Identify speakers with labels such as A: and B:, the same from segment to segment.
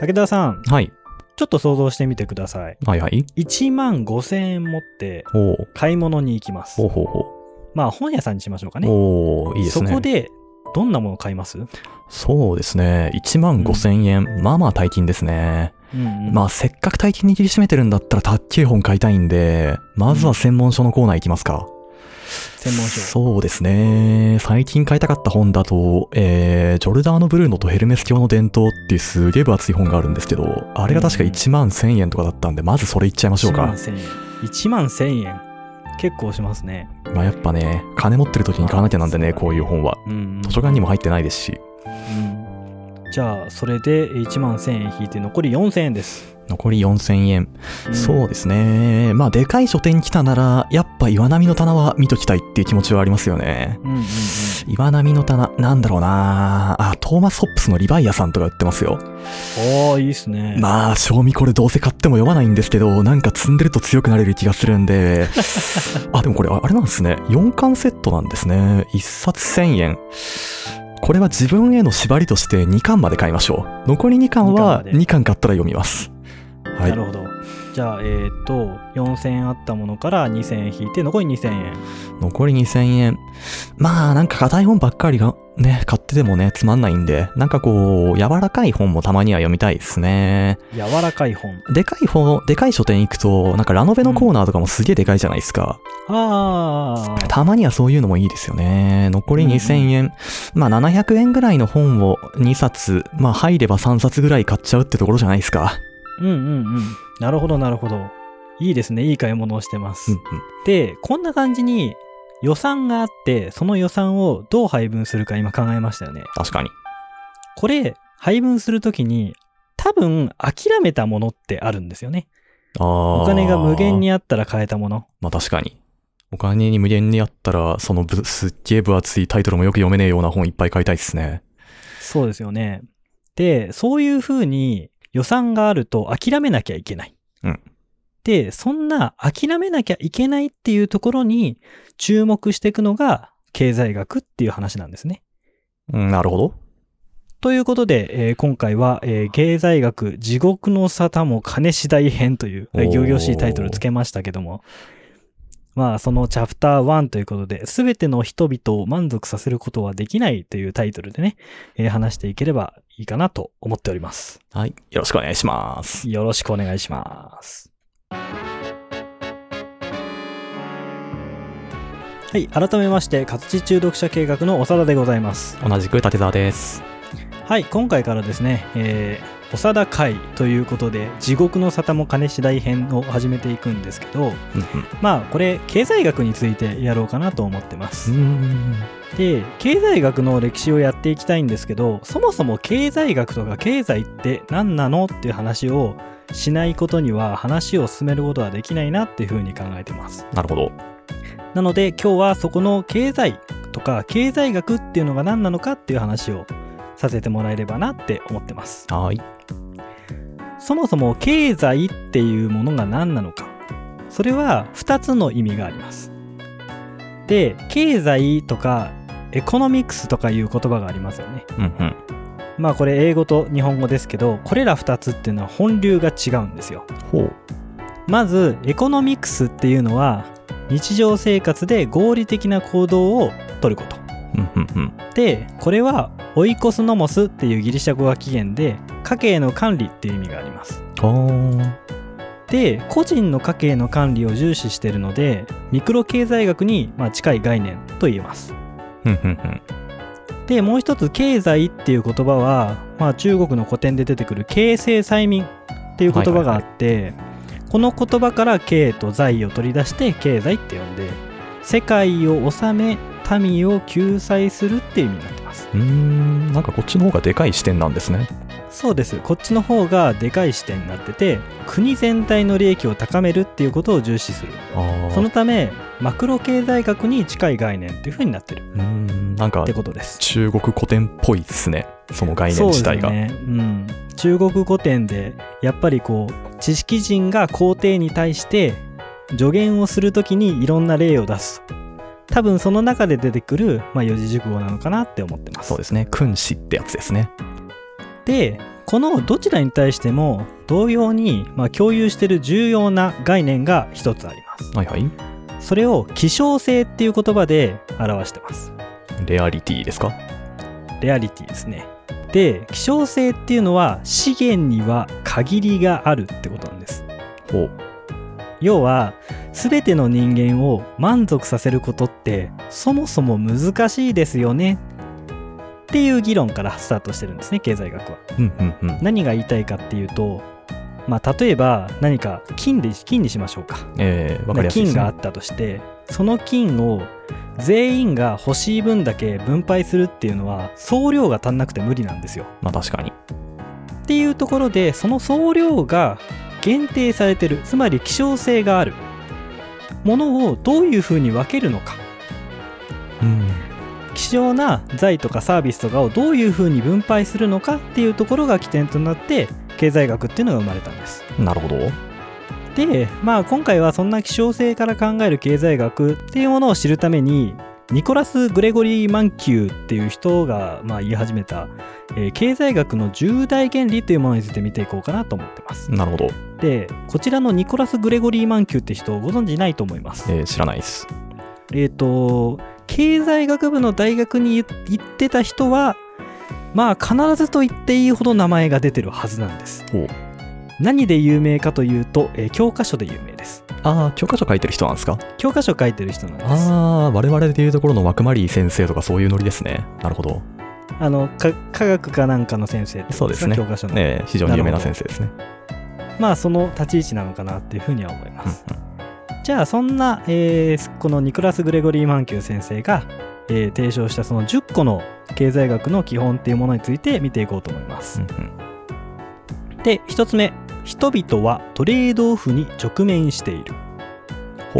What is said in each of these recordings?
A: 武田さん、
B: はい。
A: ちょっと想像してみてください。
B: はいはい。
A: 1万5千円持って。買い物に行きます
B: ほう。ほうほ
A: まあ本屋さんにしましょうか
B: う。
A: ね。
B: おおいいですね。
A: そこでどんなものを買います、
B: そうですね。1万5千円。まあまあ大金ですね。
A: うんうん
B: まあせっかく大金握りしめてるんだったらたっけえ本買いたいんで、まずは専門書のコーナー行きますか。
A: 専門書。
B: そうですね。最近買いたかった本だと、えー、ジョルダーノ・ブルーノとヘルメス教の伝統っていうすげえ分厚い本があるんですけど、あれが確か1万1000円とかだったんで、まずそれいっちゃいましょう
A: 1万
B: か。
A: 1000円。1万1000円。結構しますね。
B: まあやっぱね、金持ってる時に買わなきゃなんでね、こういう本は。
A: うん、うん。
B: 図書館にも入ってないですし、
A: うんじゃあ、それで1万1000円引いて残り4000円です。
B: 残り4000円。
A: ん
B: そうですね。まあでかい書店来たなら、やっぱ岩波の棚は見ときたいっていう気持ちはありますよね。
A: うんうんうん。
B: 岩波の棚、なんだろうなあ、トーマス・ホップスのリヴァイアさんとか売ってますよ。
A: おー、いいっすね。
B: まあ、賞味これどうせ買っても読まないんですけど、なんか積んでると強くなれる気がするんで。あ、でもこれ、ああれなんですね。4巻セットなんですね。1冊1000円。これは自分への縛りとして2巻まで買いましょう。残り2巻は
A: 二巻まで
B: 2巻買ったら読みます。はい
A: な。るほど。じゃあ、えーっと、4000円あったものから2000円引いて、残り2000円。
B: 残り2000円。まあ、なんか硬い本ばっかりがね、買っててもね、つまんないんで、なんかこう、柔らかい本もたまには読みたいですね。
A: 柔らかい本。
B: でかい本、でかい書店行くと、なんかラノベのコーナーとかもすげえでかいじゃないですか。
A: あー。
B: たまにはそういうのもいいですよね。残り2000円。まあ700円ぐらいの本を2冊、まあ入れば3冊ぐらい買っちゃうってところじゃないですか。
A: うんうんうん。なるほど、なるほど。いいですね。いい買い物をしてます。
B: うんうん。
A: で、こんな感じに予算があって、その予算をどう配分するか今考えましたよね。
B: 確かに。
A: これ、配分するときに、多分諦めたものってあるんですよね。
B: ああ。
A: お金が無限。にあったら買えたもの。
B: まあ確かに。お金に無限にあったら、そのぶすっげえ分厚いタイトルもよく読めねえような本いっぱい買いたいですね。
A: そうですよね。で、そういうふうに予算があると諦めなきゃいけない。
B: うん
A: で、そんな諦めなきゃいけないっていうところに注目していくのが経済学っていう話なんですね。
B: うん、なるほど。
A: ということで、えー今回は、えー経済学地獄の沙汰も金次第編という、えー行々しいタイトルつけましたけども、まあそのチャプター1ということで、すべての人々を満足させることはできないというタイトルでね、えー話していければいいかなと思っております。
B: はい。よろしくお願いします。
A: よろしくお願いします。はい、改めまして、活字中毒者計画の長田でございます。
B: 同じく竹澤です。
A: はい、今回からですね、えー、長田会ということで、地獄の沙汰も金次第編を始めていくんですけど、
B: うん
A: まあ、これ、経済学についてやろうかなと思ってます。で、経済学の歴史をやっていきたいんですけど、そもそも経済学とか経済って何なのっていう話をしないことには話を進めることはできないなっていうふうに考えてます。
B: なるほど。
A: なので今日はそこの経済とか経済学っていうのが何なのかっていう話をさせてもらえればなって思ってます。
B: はい。
A: そもそも経済っていうものが何なのか。それは2つの意味があります。で、経済とかエコノミクスとかいう言葉がありますよね。
B: うんうん。
A: まあこれ英語と日本語ですけど、これら2つっていうのは本流が違うんですよ。
B: ほう。
A: まず、エコノミクスっていうのは日常生活で合理的な行動をとること。
B: うんうんうん。
A: で、これはオイコスノモスっていうギリシャ語が起源で家計の管理っていう意味があります。で個人の家計の管理を重視しているのでミクロ経済学にまあ近い概念と言えます。でもう一つ経済っていう言葉は、まあ、中国の古典で出てくる経世催民っていう言葉があって、この言葉から経と財を取り出して経済って呼んで世界を治め民を救済するっていう意味になってます
B: うーん、なんかこっちの方がでかい視点なんですね。
A: そうですこっちの方がでかい視点になってて国全体の利益を高めるっていうことを重視する。そのためマクロ経済学に近い概念っていう風になってる
B: うーん、なんか
A: ってことです。
B: 中国古典っぽいですね。その概念自体が。
A: そうですね。うん。中国古典でやっぱりこう知識人が皇帝に対して助言をするときにいろんな例を出す。多分その中で出てくる、まあ、四字熟語なのかなって思ってます。
B: そうですね。君子ってやつですね。
A: でこのどちらに対しても同様に、まあ、共有している重要な概念が一つあります。
B: はいはい。
A: それを希少性っていう言葉で表してます。
B: レアリティですか？
A: レアリティですね。で希少性っていうのは資源には限りがあるってことなんです。
B: ほう。
A: 要は全ての人間を満足させることってそもそも難しいですよねっていう議論からスタートしてるんですね経済学は
B: うんうんうん。
A: 何が言いたいかっていうとまあ例えば何か金で金にしましょうか
B: えー、わかりやすいです、ね。
A: 金があったとしてその金を全員が欲しい分だけ分配するっていうのは総量が足んなくて無理なんですよ
B: まあ確かに。
A: っていうところでその総量が限定されてるつまり希少性があるものをどういうふうに分けるのか
B: うん。
A: 希少な財とかサービスとかをどういうふうに分配するのかっていうところが起点となって経済学っていうのが生まれたんです
B: なるほど。
A: でまあ今回はそんな希少性から考える経済学っていうものを知るためにニコラス・グレゴリー・マンキューっていう人がまあ言い始めた、えー経済学の十大原理というものについて見ていこうかなと思ってます
B: なるほど。
A: でこちらのニコラス・グレゴリー・マンキューって人をご存知ないと思います
B: えー、知らないです。
A: えっ、と経済学部の大学に行ってた人はまあ必ずと言っていいほど名前が出てるはずなんです。何で有名かというと、えー教科書で有名です。
B: ああ、教科書書いてる人なんですか？
A: 教科書書いてる人なんです。
B: ああ、我々でいうところのマクマリー先生とかそういうノリですね。なるほど。
A: あのか科学かなんかの先生
B: そうですね。
A: 教科書の、
B: ねえ非常に有名な先生ですね。
A: まあその立ち位置なのかなっていうふうには思いま
B: うん
A: す、じゃあそんな、えーこのニクラス・グレゴリー・マンキュー先生が、えー提唱したその10個の経済学の基本っていうものについて見ていこうと思います、
B: うんうん。
A: で1つ目人々はトレードオフに直面している。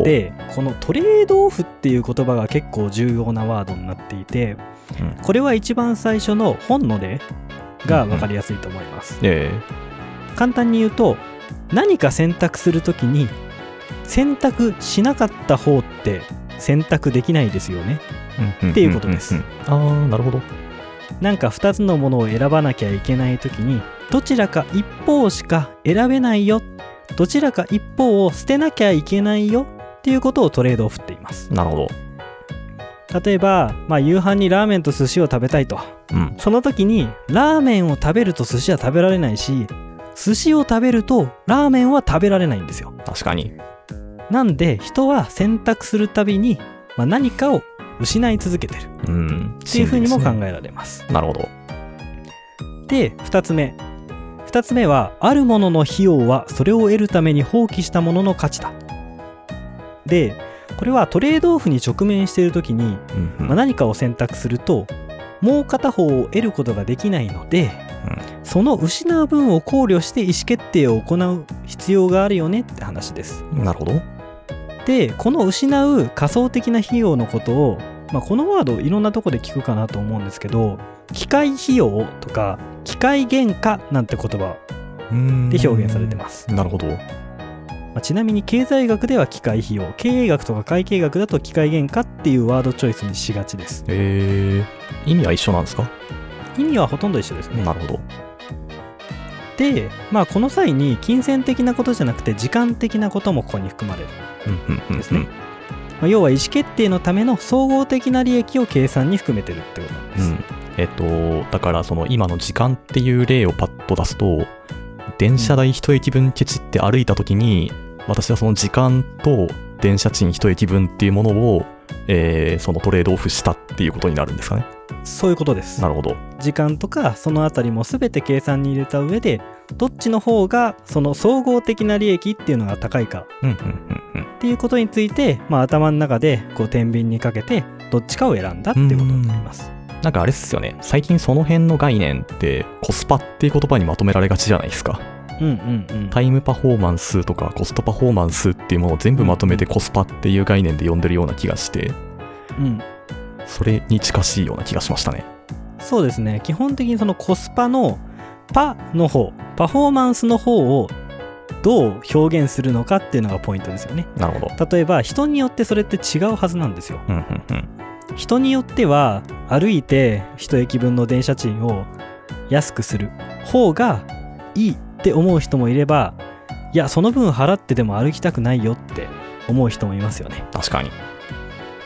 A: でこのトレードオフっていう言葉が結構重要なワードになっていて
B: うん。
A: これは一番最初の本の例が分かりやすいと思います、
B: え。
A: 簡単に言うと何か選択するときに選択しなかった方って選択できないですよね
B: え
A: っていうことです
B: んんうんああ、なるほど。
A: なんか2つのものを選ばなきゃいけないときにどちらか一方しか選べないよどちらか一方を捨てなきゃいけないよっていうことをトレードオフって言います
B: なるほど。
A: 例えば、まあ、夕飯にラーメンと寿司を食べたいと
B: うん。
A: その時にラーメンを食べると寿司は食べられないし寿司を食べるとラーメンは食べられないんですよ
B: 確かに。
A: なんで人は選択するたびに、まあ、何かを失い続けてる
B: うん。
A: っていうふうにも考
B: え
A: えられます。
B: なるほど。
A: で2つ目2つ目はあるものの費用はそれを得るために放棄したものの価値だ。でこれはトレードオフに直面している時に、
B: うんうん
A: まあ、何かを選択するともう片方を得ることができないので、その失う分を考慮して意思決定を行う必要があるよねって話です。
B: なるほど。
A: でこの失う仮想的な費用のことを、まあ、このワードいろんなとこで聞くかなと思うんですけど機械費用とか機械原価なんて言葉で
B: で
A: 表現されてます、
B: なるほど。
A: まあちなみに経済学では機械費用経営学とか会計学だと機械原価っていうワードチョイスにしがちです。
B: えー、意味は一緒なんですか？
A: 意味はほとんど一緒ですね。
B: なるほど。
A: で、まあ、この際に金銭的なことじゃなくて時間的なこともここに含まれる、
B: うん
A: ですね。まあ、要は意思決定のための総合的な利益を計算に含めてるってことなんです、
B: うん。えっと、だからその今の時間っていう例をパッと出すと、電車代一駅分ケチって歩いた時に、私はその時間と電車賃一駅分っていうものを、えーそのトレードオフしたっていうことになるんですかね。
A: そういうことです
B: なるほど。
A: 時間とかそのあたりも全て計算に入れた上でどっちの方がその総合的な利益っていうのが高いか。っていうことについて、まあ、頭の中でこう天秤にかけてどっちかを選んだっていうことになります。
B: なんかあれっすよね。最近その辺の概念ってコスパっていう言葉にまとめられがちじゃないですか。
A: うんうんうん。
B: タイムパフォーマンスとかコストパフォーマンスっていうものを全部まとめてコスパっていう概念で呼んでるような気がして、
A: うん、
B: それに近しいような気がしましたね。
A: そうですね基本的にそのコスパのパの方パフォーマンスの方をどう表現するのかっていうのがポイントですよね。
B: なるほど。
A: 例えば人によってそれって違うはずなんですよ。
B: うんうんうん。
A: 人によっては歩いて一駅分の電車賃を安くする方がいいって思う人もいればいやその分払ってでも歩きたくないよって思う人もいますよね
B: 確かに。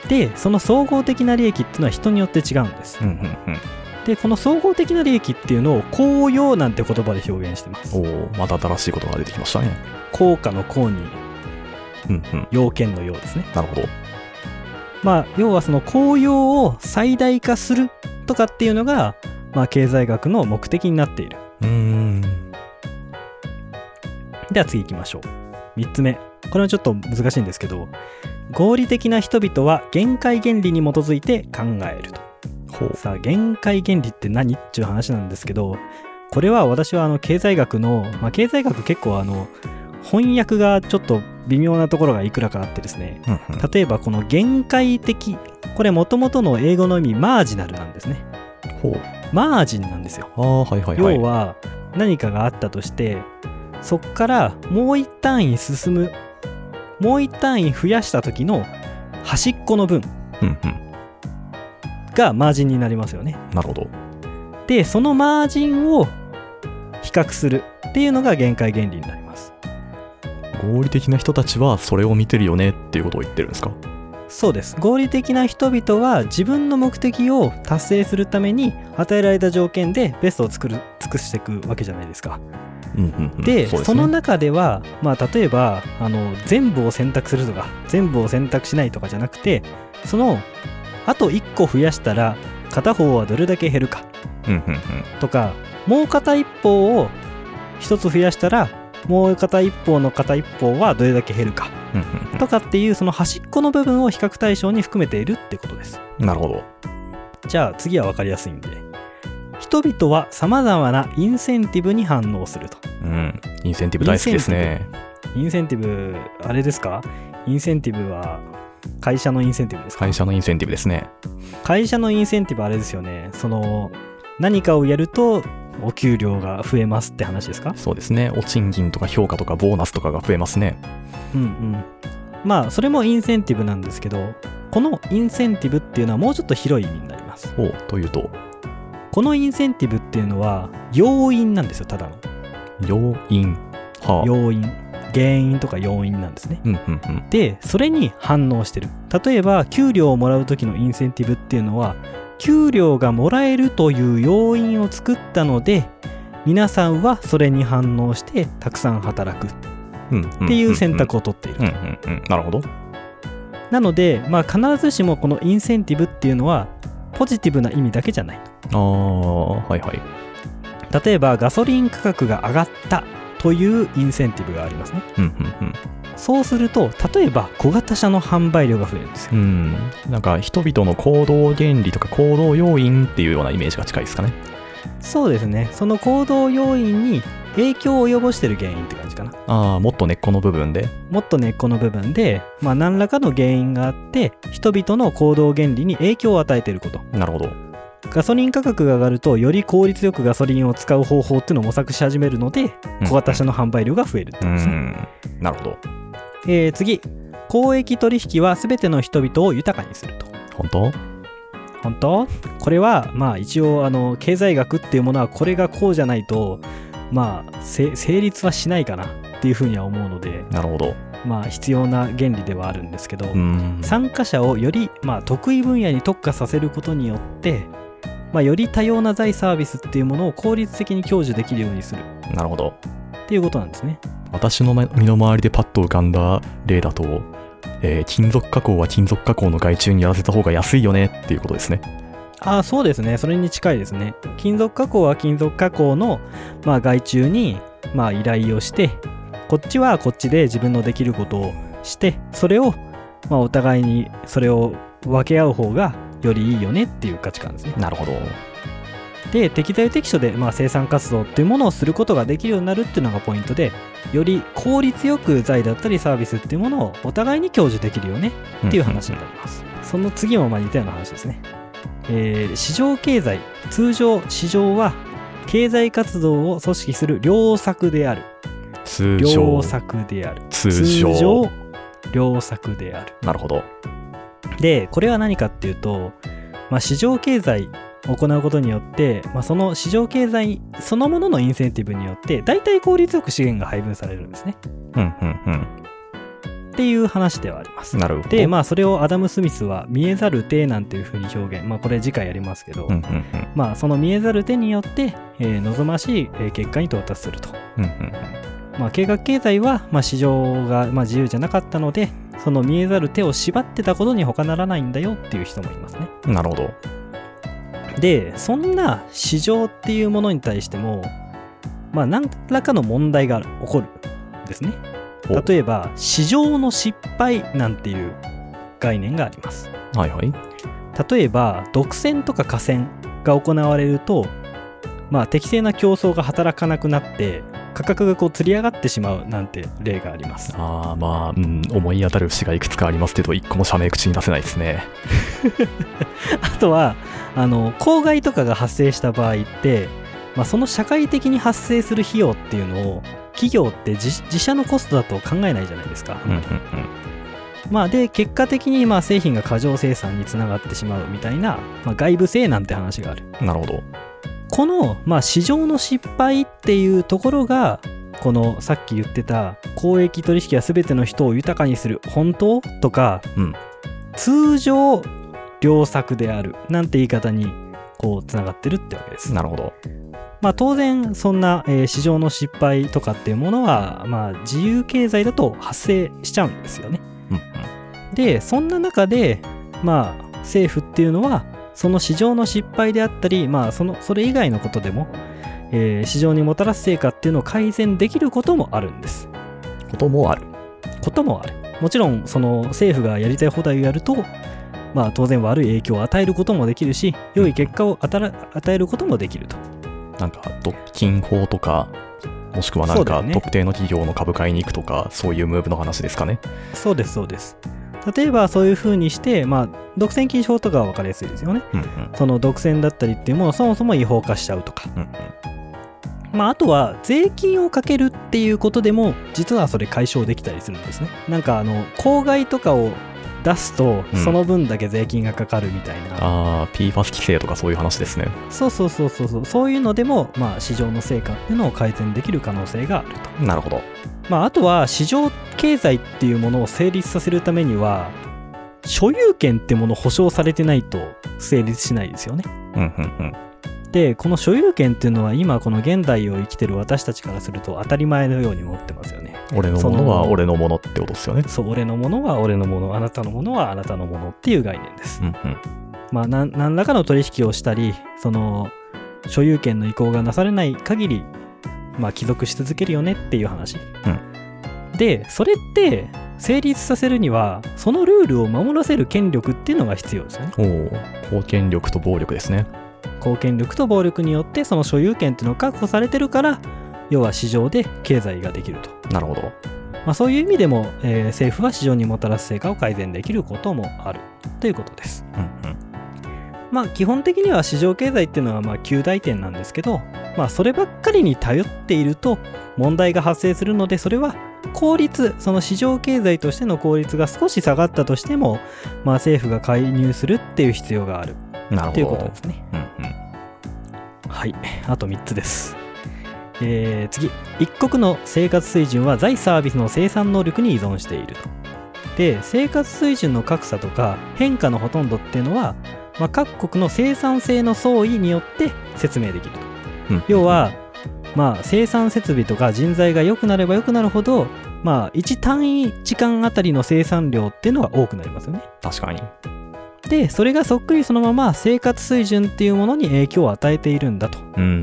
A: でその総合的な利益っていうのは人によって違うんです
B: うんうん
A: でこの総合的な利益っていうのを効用なんて言葉で表現してます
B: うん。おお、また新しいことが出てきましたね。
A: 効果の効に
B: うんうん。
A: 要件のようですね
B: なるほど。
A: まあ要はその効用を最大化するとかっていうのが、まあ、経済学の目的になっている
B: うーん。
A: では次行きましょう3つ目これはちょっと難しいんですけど合理的な人々は限界原理に基づいて考えると。さあ限界原理って何？っていう話なんですけどこれは私はあの経済学の、まあ、経済学結構あの翻訳がちょっと微妙なところがいくらかあってですね
B: うんうん
A: 例えばこの限界的これ元々の英語の意味マージナルなんですね
B: ほう。
A: マージンなんですよ
B: はいはいはい。
A: 要は何かがあったとしてそっからもう一単位進むもう一単位増やした時の端っこの分。がマージンになりますよね
B: なるほど。
A: でそのマージンを比較するっていうのが限界原理になります
B: 合理的な人たちはそれを見てるよねっていうことを言ってるんですか？
A: そうです合理的な人々は自分の目的を達成するために与えられた条件でベストを作る尽くしていくわけじゃないですか。でそ
B: そ
A: の中では、まあ、例えばあの全部を選択するとか全部を選択しないとかじゃなくてそのあと1個増やしたら片方はどれだけ減るか。とかもう片一方を1つ増やしたらもう片一方の片一方はどれだけ減るかとかっていうその端っこの部分を比較対象に含めているってことです。
B: なるほど。
A: じゃあ次は分かりやすいんで人々は様々なインセンティブに反応すると
B: うん。インセンティブ大好きですね。
A: インセンティブ、あれですか？インセンティブは会社のインセンティブですか？
B: 会社のインセンティブですね。
A: 会社のインセンティブあれですよね。その、何かをやるとお給料が増えますって話ですか？
B: そうですね。お賃金とか評価とかボーナスとかが増えますね。
A: うんうん。まあ、それもインセンティブなんですけど、このインセンティブっていうのはもうちょっと広い意味になります。
B: おというと、
A: このインセンティブっていうのは要因なんですよ、ただの。
B: 要因。はあ。
A: 要因。原因とか要因なんですね。
B: うんうんうん。
A: でそれに反応してる例えば給料をもらう時のインセンティブっていうのは給料がもらえるという要因を作ったので皆さんはそれに反応してたくさん働くっていう選択を取っている。
B: なるほど。
A: なので、まあ、必ずしもこのインセンティブっていうのはポジティブな意味だけじゃない
B: ああ、はいはい。
A: 例えばガソリン価格が上がったというインセンティブがありますね
B: うんうん
A: そうすると例えば小型車の販売量が増えるんですよ
B: うん。うん。なんか人々の行動原理とか行動要因っていうようなイメージが近いですかね。
A: そうですねその行動要因に影響を及ぼしてる原因って感じかな
B: ああ、もっと根っこの部分で？
A: もっと根っこの部分で、まあ、何らかの原因があって人々の行動原理に影響を与えていること
B: なるほど。
A: ガソリン価格が上がるとより効率よくガソリンを使う方法っていうのを模索し始めるので小型車の販売量が増えるって
B: う
A: ことですね、
B: ん。なるほど。
A: えー次公益取引は全ての人々を豊かにすると
B: 本当？
A: 本当？これはまあ一応あの経済学っていうものはこれがこうじゃないとまあせ成立はしないかなっていうふうには思うので
B: なるほど。
A: まあ必要な原理ではあるんですけど、
B: うん。
A: 参加者をより、まあ、得意分野に特化させることによって、まあ、より多様な財サービスっていうものを効率的に享受できるようにする
B: なるほど。
A: っていうことなんですね。
B: 私の身の回りでパッと浮かんだ例だと、えー金属加工は金属加工の外注にやらせた方が安いよねっていうことですね。
A: ああそうですねそれに近いですね。金属加工は金属加工の、まあ、外注に、まあ、依頼をしてこっちはこっちで自分のできることをしてそれを、まあ、お互いにそれを分け合う方がよりいいよねっていう価値観ですね。
B: なるほど。
A: で適材適所で、まあ、生産活動っていうものをすることができるようになるっていうのがポイントでより効率よく財だったりサービスっていうものをお互いに享受できるよねっていう話になります、その次もまあ似たような話ですね、えー市場経済通常市場は経済活動を組織する良作である
B: 通常
A: 良。作である
B: 通常。
A: 良作である
B: なるほど。
A: でこれは何かっていうと、まあ、市場経済行うことによって、まあ、その市場経済そのもののインセンティブによって大体効率よく資源が配分されるんですね
B: うんうん
A: っていう話ではあります
B: うん。なるほど。
A: でまあそれをアダム・スミスは見えざる手なんていうふうに表現まあこれ次回やりますけど、
B: うんうんうん。
A: まあその見えざる手によって、えー望ましいえー結果に到達すると
B: うんうん
A: まあ、計画経済は、まあ、市場が、まあ、自由じゃなかったのでその見えざる手を縛ってたことに他ならないんだよっていう人もいますね
B: うん。なるほど。
A: でそんな市場っていうものに対してもまあ何らかの問題が起こるんですね
B: お
A: 例えば市場の失敗なんていう概念があります
B: はいはい。
A: 例えば独占とか河川が行われるとまあ適正な競争が働かなくなって価格がこう釣り上がってしまうなんて例があります
B: ああ、まあ、うん、思い当たる節がいくつかありますけど、一個も社名口に出せないですね。
A: あとはあの公害とかが発生した場合って、まあ、その社会的に発生する費用っていうのを企業って自自社のコストだと考えないじゃないですか。
B: うんうんうん。
A: まあ、で結果的にまあ製品が過剰生産につながってしまうみたいな、まあ、外部性なんて話がある。
B: なるほど。
A: この、まあ、市場の失敗っていうところがこのさっき言ってた交易取引は全ての人を豊かにする本当？とか、
B: うん
A: 通常良作であるなんて言い方にこうつながってるってわけです。
B: なるほど。
A: まあ当然そんな、えー市場の失敗とかっていうものは、まあ、自由経済だと発生しちゃうんですよね。
B: うんうん。
A: でそんな中でまあ政府っていうのはその市場の失敗であったりまあそのそれ以外のことでも、えー市場にもたらす成果っていうのを改善できることもあるんです
B: こともある。
A: こともあるもちろんその政府がやりたい放題をやるとまあ当然悪い影響を与えることもできるし良い結果を与えることもできると
B: なんか、独禁法とか、もしくはなんか、
A: ね
B: 特定の企業の株買いに行くとか、そういうムーブの話ですかね。
A: そうですそうです例えばそういうふうにしてまあ独占禁止法とかは分かりやすいですよね
B: うんうん。
A: その独占だったりっていうものをそもそも違法化しちゃうとか
B: うんうん。
A: まあ、あとは税金をかけるっていうことでも実はそれ解消できたりするんですねなんかあの公害とかを出すと
B: うん
A: その分だけ税金がかかるみたいな、
B: ああ、PFAS 規制とかそういう話ですね。
A: そうそうそうそうそうそういうのでも、まあ、市場の成果っていうのを改善できる可能性があると、
B: なるほど。
A: まあ、あとは市場経済っていうものを成立させるためには所有権ってものを保証されてないと成立しないですよね
B: うんうんうん。
A: でこの所有権っていうのは今この現代を生きてる私たちからすると当たり前のように持ってますよね
B: 俺のものは俺のものってことですよね。
A: そう俺のものは俺のものあなたのものはあなたのものっていう概念です、
B: うんうん。
A: まあ何らかの取引をしたりその所有権の移行がなされない限りまあ帰属し続けるよねっていう話、でそれって成立させるにはそのルールを守らせる権力っていうのが必要ですよね
B: おお、貢献力と暴力ですね。
A: 貢献力と暴力によってその所有権っていうのが確保されてるから要は市場で経済ができると
B: なるほど。
A: まあ、そういう意味でも、えー政府は市場にもたらす成果を改善できることもあるということです。
B: うんうん。
A: まあ基本的には市場経済っていうのはまあ旧大点なんですけど、まあそればっかりに頼っていると問題が発生するのでそれは効率、その市場経済としての効率が少し下がったとしても、まあ政府が介入するっていう必要がある
B: なるほど。
A: ということですね。
B: うんうん。
A: はい、あと3つです。えー次、一国の生活水準は財サービスの生産能力に依存していると。で、生活水準の格差とか変化のほとんどっていうのは、まあ、各国の生産性の相違によって説明できると。
B: うん
A: 要、は、まあ、生産設備とか人材が良くなれば良くなるほど、まあ、1単位時間あたりの生産量っていうのが多くなりますよね。
B: 確かに。
A: で、それがそっくりそのまま生活水準っていうものに影響を与えているんだと。
B: うん。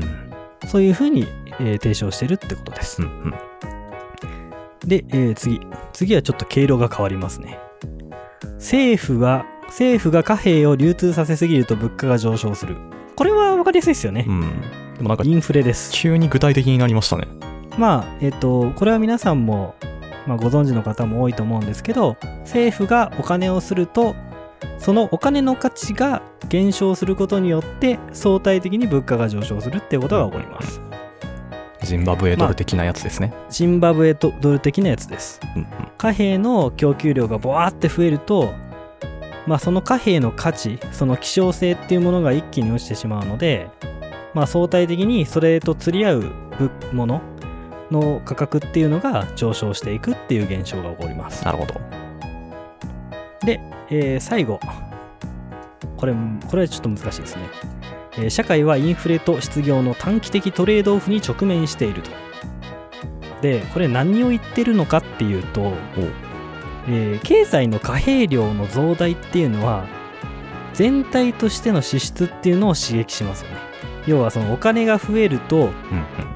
A: そういうふうに、えー提唱してるってことです。
B: うんうん。
A: で、えー次。次はちょっと経路が変わりますね。政府は、政府が貨幣を流通させすぎると物価が上昇する。これは分かりやすいですよね
B: う。ん。でもなんか、
A: インフレです。
B: 急に具体的になりましたね。
A: まあ、えっ、と、これは皆さんも、まあ、ご存知の方も多いと思うんですけど、政府がお金をすると、そのお金の価値が減少することによって相対的に物価が上昇するっていうことが起こります。
B: ジンバブエドル的なやつですね。
A: ジンバブエドル的なやつです。
B: うんうん。
A: 貨幣の供給量がボワーって増えるとまあ、その貨幣の価値その希少性っていうものが一気に落ちてしまうので、まあ、相対的にそれと釣り合うものの価格っていうのが上昇していくっていう現象が起こります。
B: なるほど。
A: で、えー最後。これこれはちょっと難しいですね、えー社会はインフレと失業の短期的トレードオフに直面していると。でこれ何を言ってるのかっていうと、えー経済の貨幣量の増大っていうのは全体としての支出っていうのを刺激しますよね。要はそのお金が増えると
B: うんうん。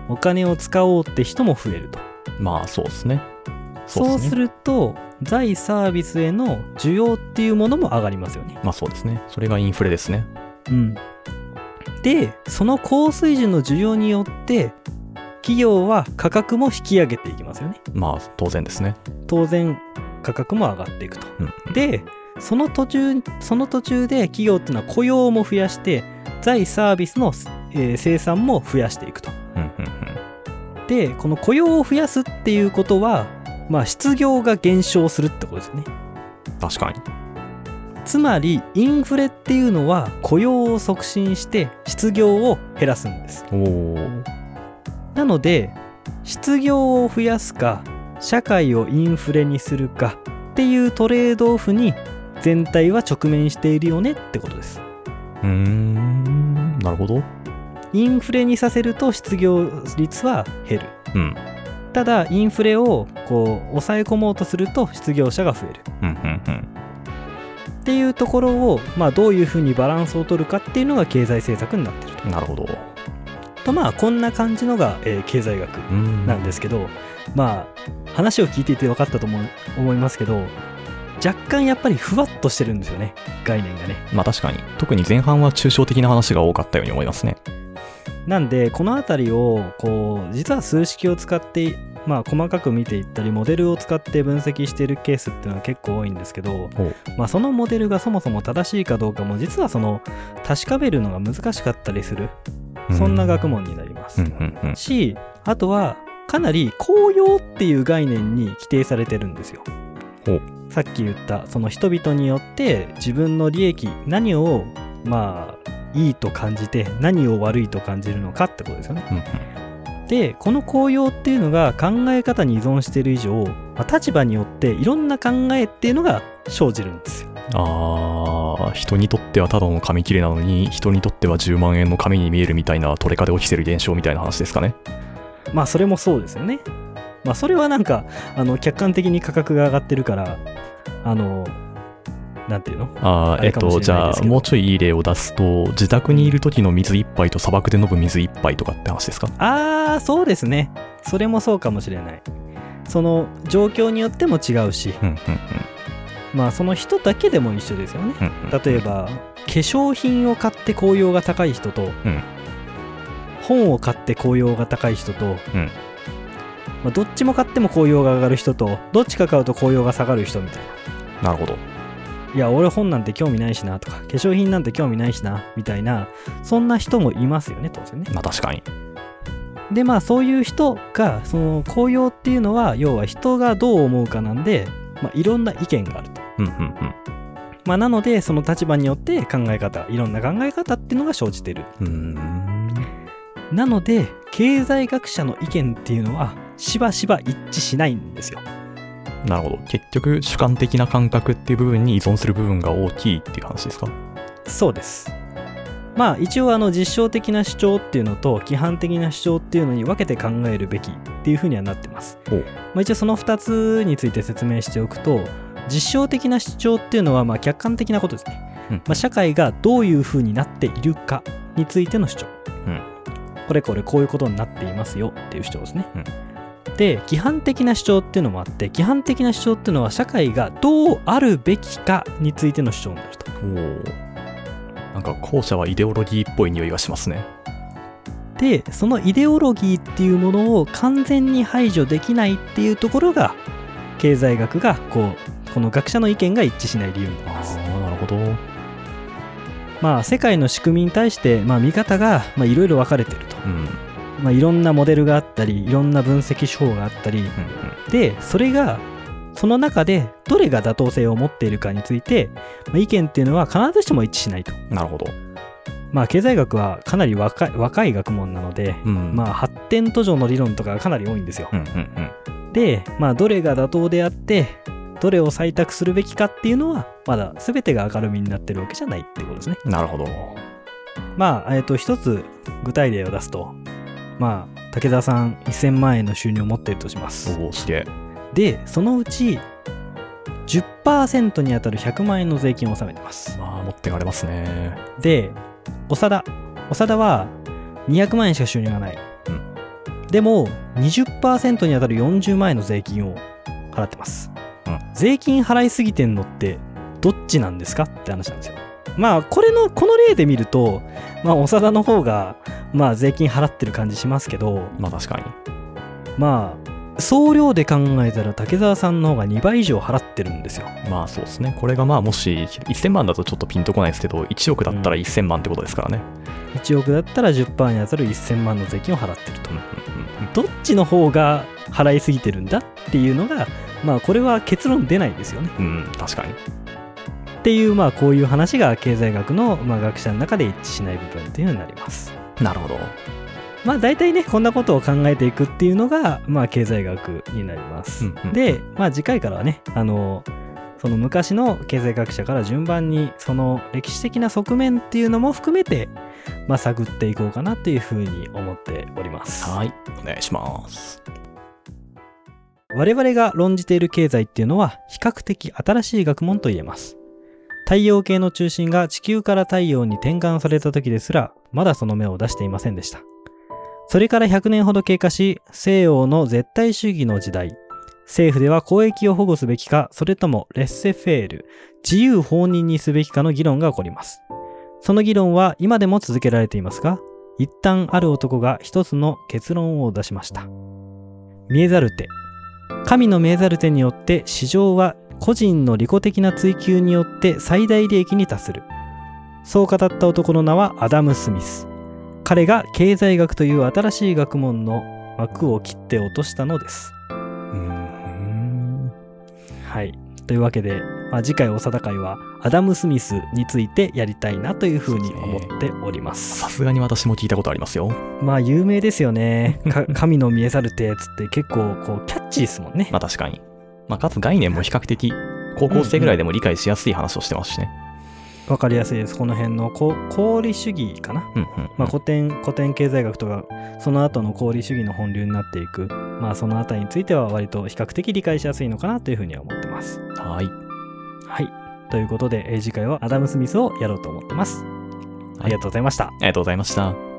A: お金を使おうって人も増えると。
B: まあ、そうですね。
A: そう
B: ですね。
A: ると財サービスへの需要っていうものも上がりますよね
B: まあ、そうですね。それがインフレですね。
A: うん、でその高水準の需要によって企業は価格も引き上げていきますよね
B: まあ、当然ですね。
A: 当然価格も上がっていくと
B: うんうん。
A: でその途中その途中で企業っていうのは雇用も増やして財サービスの、えー生産も増やしていくと
B: うんうんうん。
A: でこの雇用を増やすっていうことはまあ失業が減少するってことですよね
B: 確かに。
A: つまりインフレっていうのは雇用を促進して失業を減らすんです。なので失業を増やすか社会をインフレにするかっていうトレードオフに全体は直面しているよねってことです
B: うーん。なるほど。
A: インフレにさせると失業率は減る
B: うん。
A: ただインフレをこう抑え込もうとすると失業者が増える
B: うんうんうん。
A: っていうところを、まあ、どういうふうにバランスを取るかっていうのが経済政策になってると
B: なるほど。
A: とまあこんな感じのが、えー経済学
B: うん。
A: なんですけど、まあ話を聞いていて分かったと思う思いますけど若干やっぱりふわっとしてるんですよね概念がね
B: まあ確かに。特に前半は抽象的な話が多かったように思いますね。
A: なんでこの辺りをこう実は数式を使ってまあ細かく見ていったりモデルを使って分析しているケースっていうのは結構多いんですけど、まあ、そのモデルがそもそも正しいかどうかも実はその確かめるのが難しかったりするそんな学問になります。しあとはかなり公用っていう概念に規定されてるんですよ。さっき言ったその人々によって自分の利益何をまあいいと感じて何を悪いと感じるのかってことですよね
B: うんうん
A: でこの公用っていうのが考え方に依存している以上、まあ立場によっていろんな考えっていうのが生じるんですよ
B: ああ、人にとってはただの紙切れなのに、人にとっては10万円の紙に見えるみたいなトレカで起きてる現象みたいな話ですかね。
A: まあそれもそうですよね。まあそれはなんかあの客観的に価格が上がってるからあのなんていうの？
B: ああ、えっと、じゃあ、もうちょいいい例を出すと、自宅にいる時の水一杯と砂漠で飲む水一杯とかって話ですか？
A: ああそうですね。それもそうかもしれない。その状況によっても違うし
B: うんうん
A: まあその人だけでも一緒ですよね。
B: うんうんうん。
A: 例えば化粧品を買って紅葉が高い人と、
B: ん
A: 本を買って紅葉が高い人と、
B: うん
A: まあ、どっちも買っても紅葉が上がる人とどっちか買うと紅葉が下がる人みたいな。
B: なるほど。
A: いや俺本なんて興味ないしなとか化粧品なんて興味ないしなみたいなそんな人もいますよね当然ね
B: まあ確かに。
A: でまあそういう人がその紅葉っていうのは要は人がどう思うかなんで、まあ、いろんな意見があると、
B: うんうんうん。
A: まあ、なのでその立場によって考え方いろんな考え方っていうのが生じてる
B: うーん。
A: なので経済学者の意見っていうのはしばしば一致しないんですよ
B: なるほど。結局、主観的な感覚っていう部分に依存する部分が大きいっていう話ですか？
A: そうです。まあ一応あの実証的な主張っていうのと規範的な主張っていうのに分けて考えるべきっていうふうにはなってます。まあ、一応その2つについて説明しておくと実証的な主張っていうのはまあ客観的なことですね、
B: うん。
A: まあ、社会がどういうふうになっているかについての主張、
B: うん。
A: これこれこういうことになっていますよっていう主張ですね、
B: うん
A: で規範的な主張っていうのもあって規範的な主張っていうのは社会がどうあるべきかについての主張になると
B: おお。なんか後者はイデオロギーっぽい匂いがしますね。
A: でそのイデオロギーっていうものを完全に排除できないっていうところが経済学がこうこの学者の意見が一致しない理由になり
B: あ
A: ます
B: あ、なるほど。
A: まあ世界の仕組みに対して、まあ、見方がまあいろいろ分かれてると、
B: うん。うん
A: まあ、いろんなモデルがあったりいろんな分析手法があったり
B: うん。
A: でそれがその中でどれが妥当性を持っているかについて、まあ、意見っていうのは必ずしも一致しないと。
B: なるほど。
A: まあ経済学はかなり若い若い学問なので、
B: うん。
A: まあ発展途上の理論とかがかなり多いんですよ。
B: うんうんうん。
A: で、まあどれが妥当であって、どれを採択するべきかっていうのは、まだ全てが明るみになってるわけじゃないってことですね。
B: なるほど。
A: まあ、えっ、と、一つ具体例を出すと、まあ、武田さん1000万円の収入を持っているとします。
B: おお、すげえ。
A: で、そのうち10%に当たる100万円の税金を納めてます。
B: まあ、持ってかれますね。
A: で、長田。長田は200万円しか収入がない。
B: うん
A: でも、20%に当たる40万円の税金を払ってます。
B: うん
A: 税金払いすぎてんのってどっちなんですか？って話なんですよ。まあ、これの、この例で見ると、まあ、長田の方が、まあ、税金払ってる感じしますけど、
B: まあ確かに。
A: まあ、総量で考えたら竹澤さんの方が2倍以上払ってるんですよ。
B: まあそうですね。これがまあもし1000万だとちょっとピンとこないですけど、1億だったら1000万ってことですからね。
A: 1億だったら10%に当たる1000万の税金を払ってると
B: うん。うん
A: どっちの方が払いすぎてるんだっていうのが、まあこれは結論出ないですよね。
B: うんうん。うん、確かに。
A: っていう、まあこういう話が経済学の、まあ、学者の中で一致しない部分っていうのになります。
B: なるほど。
A: まあ大体ね、こんなことを考えていくっていうのが、まあ経済学になります。
B: うんうん
A: で、まあ次回からはね、あの、その昔の経済学者から順番にその歴史的な側面っていうのも含めて、まあ探っていこうかなというふうに思っております。
B: はい。お願いします。
A: 我々が論じている経済っていうのは比較的新しい学問と言えます。太陽系の中心が地球から太陽に転換された時ですら、まだその芽を出していませんでした。それから100年ほど経過し、西洋の絶対主義の時代、政府では公益を保護すべきか、それともレッセフェール、自由放任にすべきかの議論が起こります。その議論は今でも続けられていますが、一旦ある男が一つの結論を出しました。見えざる手。神の見えざる手によって市場は個人の利己的な追求によって最大利益に達する。そう語った男の名はアダム・スミス。彼が経済学という新しい学問の幕を切って落としたのです。はい。というわけで、まあ、次回おさだ会はアダム・スミスについてやりたいなというふうに思っております。
B: さすがに私も聞いたことありますよ。
A: まあ有名ですよね。か 神の見えざる手つって結構こうキャッチーですもんね。
B: まあ確かに。まあかつ概念も比較的高校生ぐらいでも理解しやすい話をしてますしね。
A: わかりやすいです。この辺のこ功利主義かな？
B: うんうん。
A: まあ、古典古典経済学とかその後の功利主義の本流になっていく、まあ、そのあたりについては割と比較的理解しやすいのかなというふうには思ってます。
B: はい。
A: はい。ということで、えー次回はアダム・スミスをやろうと思ってます。ありがとうございました。
B: ありがとうございました。